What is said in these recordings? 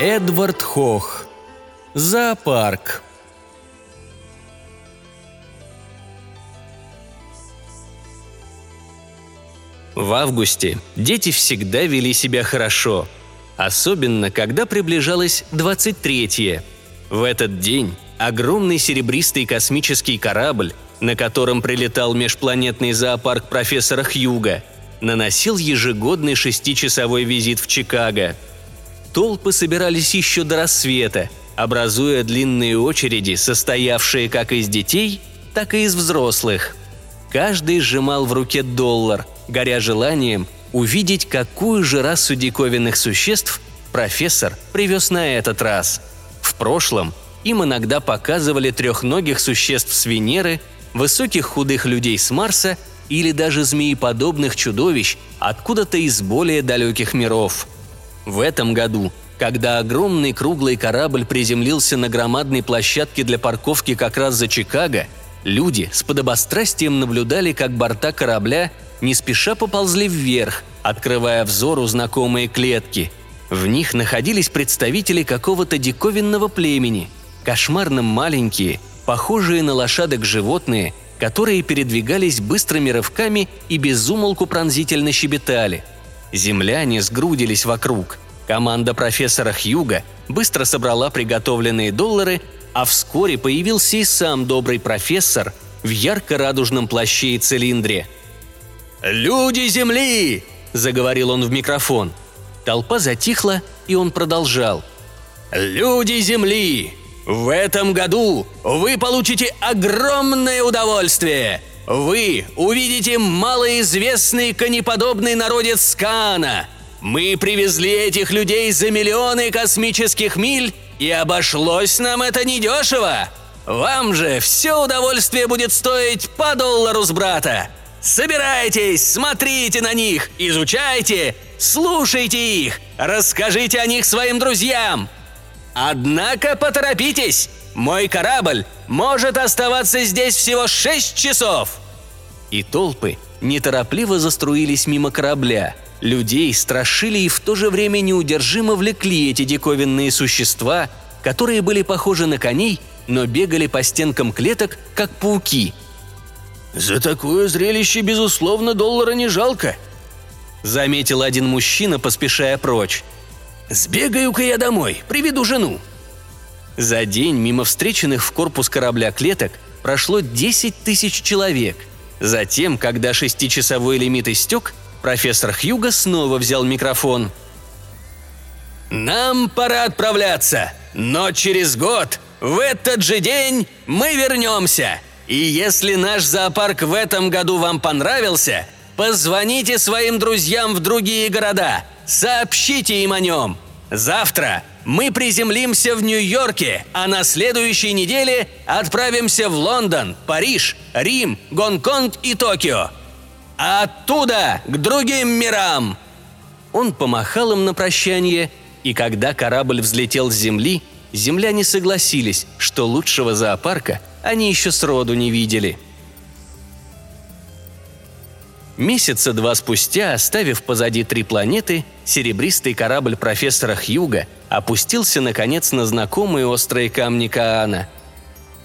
Эдвард Хох. Зоопарк. В августе дети всегда вели себя хорошо, особенно когда приближалось 23-е. В этот день огромный серебристый космический корабль, на котором прилетал межпланетный зоопарк профессора Хьюга, наносил ежегодный шестичасовой визит в Чикаго. Толпы собирались еще до рассвета, образуя длинные очереди, состоявшие как из детей, так и из взрослых. Каждый сжимал в руке доллар, горя желанием увидеть, какую же расу диковинных существ профессор привез на этот раз. В прошлом им иногда показывали трехногих существ с Венеры, высоких худых людей с Марса или даже змееподобных чудовищ откуда-то из более далеких миров. В этом году, когда огромный круглый корабль приземлился на громадной площадке для парковки как раз за Чикаго, люди с подобострастием наблюдали, как борта корабля не спеша поползли вверх, открывая взору знакомые клетки. В них находились представители какого-то диковинного племени, кошмарно маленькие, похожие на лошадок животные, которые передвигались быстрыми рывками и безумолку пронзительно щебетали. Земляне сгрудились вокруг. Команда профессора Хьюга быстро собрала приготовленные доллары, а вскоре появился и сам добрый профессор в ярко-радужном плаще и цилиндре. «Люди Земли!» – заговорил он в микрофон. Толпа затихла, и он продолжал. «Люди Земли! В этом году вы получите огромное удовольствие. Вы увидите малоизвестный конеподобный народец Скана. Мы привезли этих людей за миллионы космических миль, и обошлось нам это недешево. Вам же все удовольствие будет стоить по доллару с брата. Собирайтесь, смотрите на них, изучайте, слушайте их, расскажите о них своим друзьям – Однако поторопитесь! Мой корабль может оставаться здесь всего шесть часов!» И толпы неторопливо заструились мимо корабля. Людей страшили и в то же время неудержимо влекли эти диковинные существа, которые были похожи на коней, но бегали по стенкам клеток, как пауки. «За такое зрелище, безусловно, доллара не жалко», — заметил один мужчина, поспешая прочь. «Сбегаю-ка я домой, приведу жену». За день мимо встреченных в корпус корабля клеток прошло 10 тысяч человек. Затем, когда шестичасовой лимит истек, профессор Хьюга снова взял микрофон. «Нам пора отправляться, но через год, в этот же день, мы вернемся. И если наш зоопарк в этом году вам понравился, позвоните своим друзьям в другие города – Сообщите им о нем. Завтра мы приземлимся в Нью-Йорке, а на следующей неделе отправимся в Лондон, Париж, Рим, Гонконг и Токио. Оттуда к другим мирам!» Он помахал им на прощание, и когда корабль взлетел с земли, земляне согласились, что лучшего зоопарка они еще сроду не видели – Месяца два спустя, оставив позади три планеты, серебристый корабль профессора Хьюга опустился, наконец, на знакомые острые камни Каана.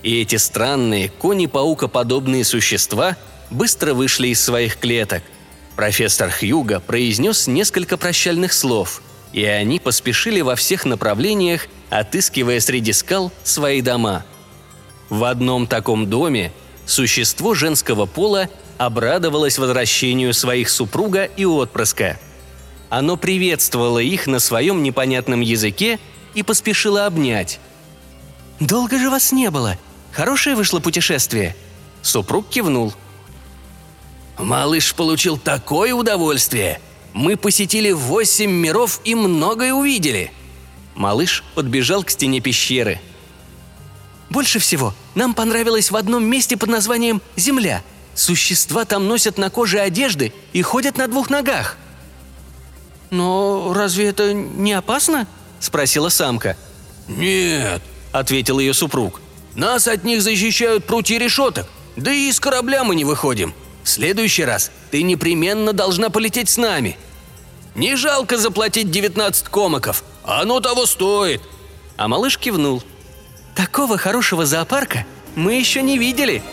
И эти странные, кони-паукоподобные существа быстро вышли из своих клеток. Профессор Хьюга произнес несколько прощальных слов, и они поспешили во всех направлениях, отыскивая среди скал свои дома. В одном таком доме существо женского пола обрадовалось возвращению своих супруга и отпрыска. Оно приветствовало их на своем непонятном языке и поспешило обнять. «Долго же вас не было. Хорошее вышло путешествие?» Супруг кивнул. «Малыш получил такое удовольствие! Мы посетили восемь миров и многое увидели!» Малыш подбежал к стене пещеры. «Больше всего нам понравилось в одном месте под названием «Земля», Существа там носят на коже одежды и ходят на двух ногах». «Но разве это не опасно?» – спросила самка. «Нет», – ответил ее супруг. «Нас от них защищают прутья решеток, да и из корабля мы не выходим. В следующий раз ты непременно должна полететь с нами. Не жалко заплатить 19 комоков, Оно того стоит!» А малыш кивнул. «Такого хорошего зоопарка мы еще не видели!»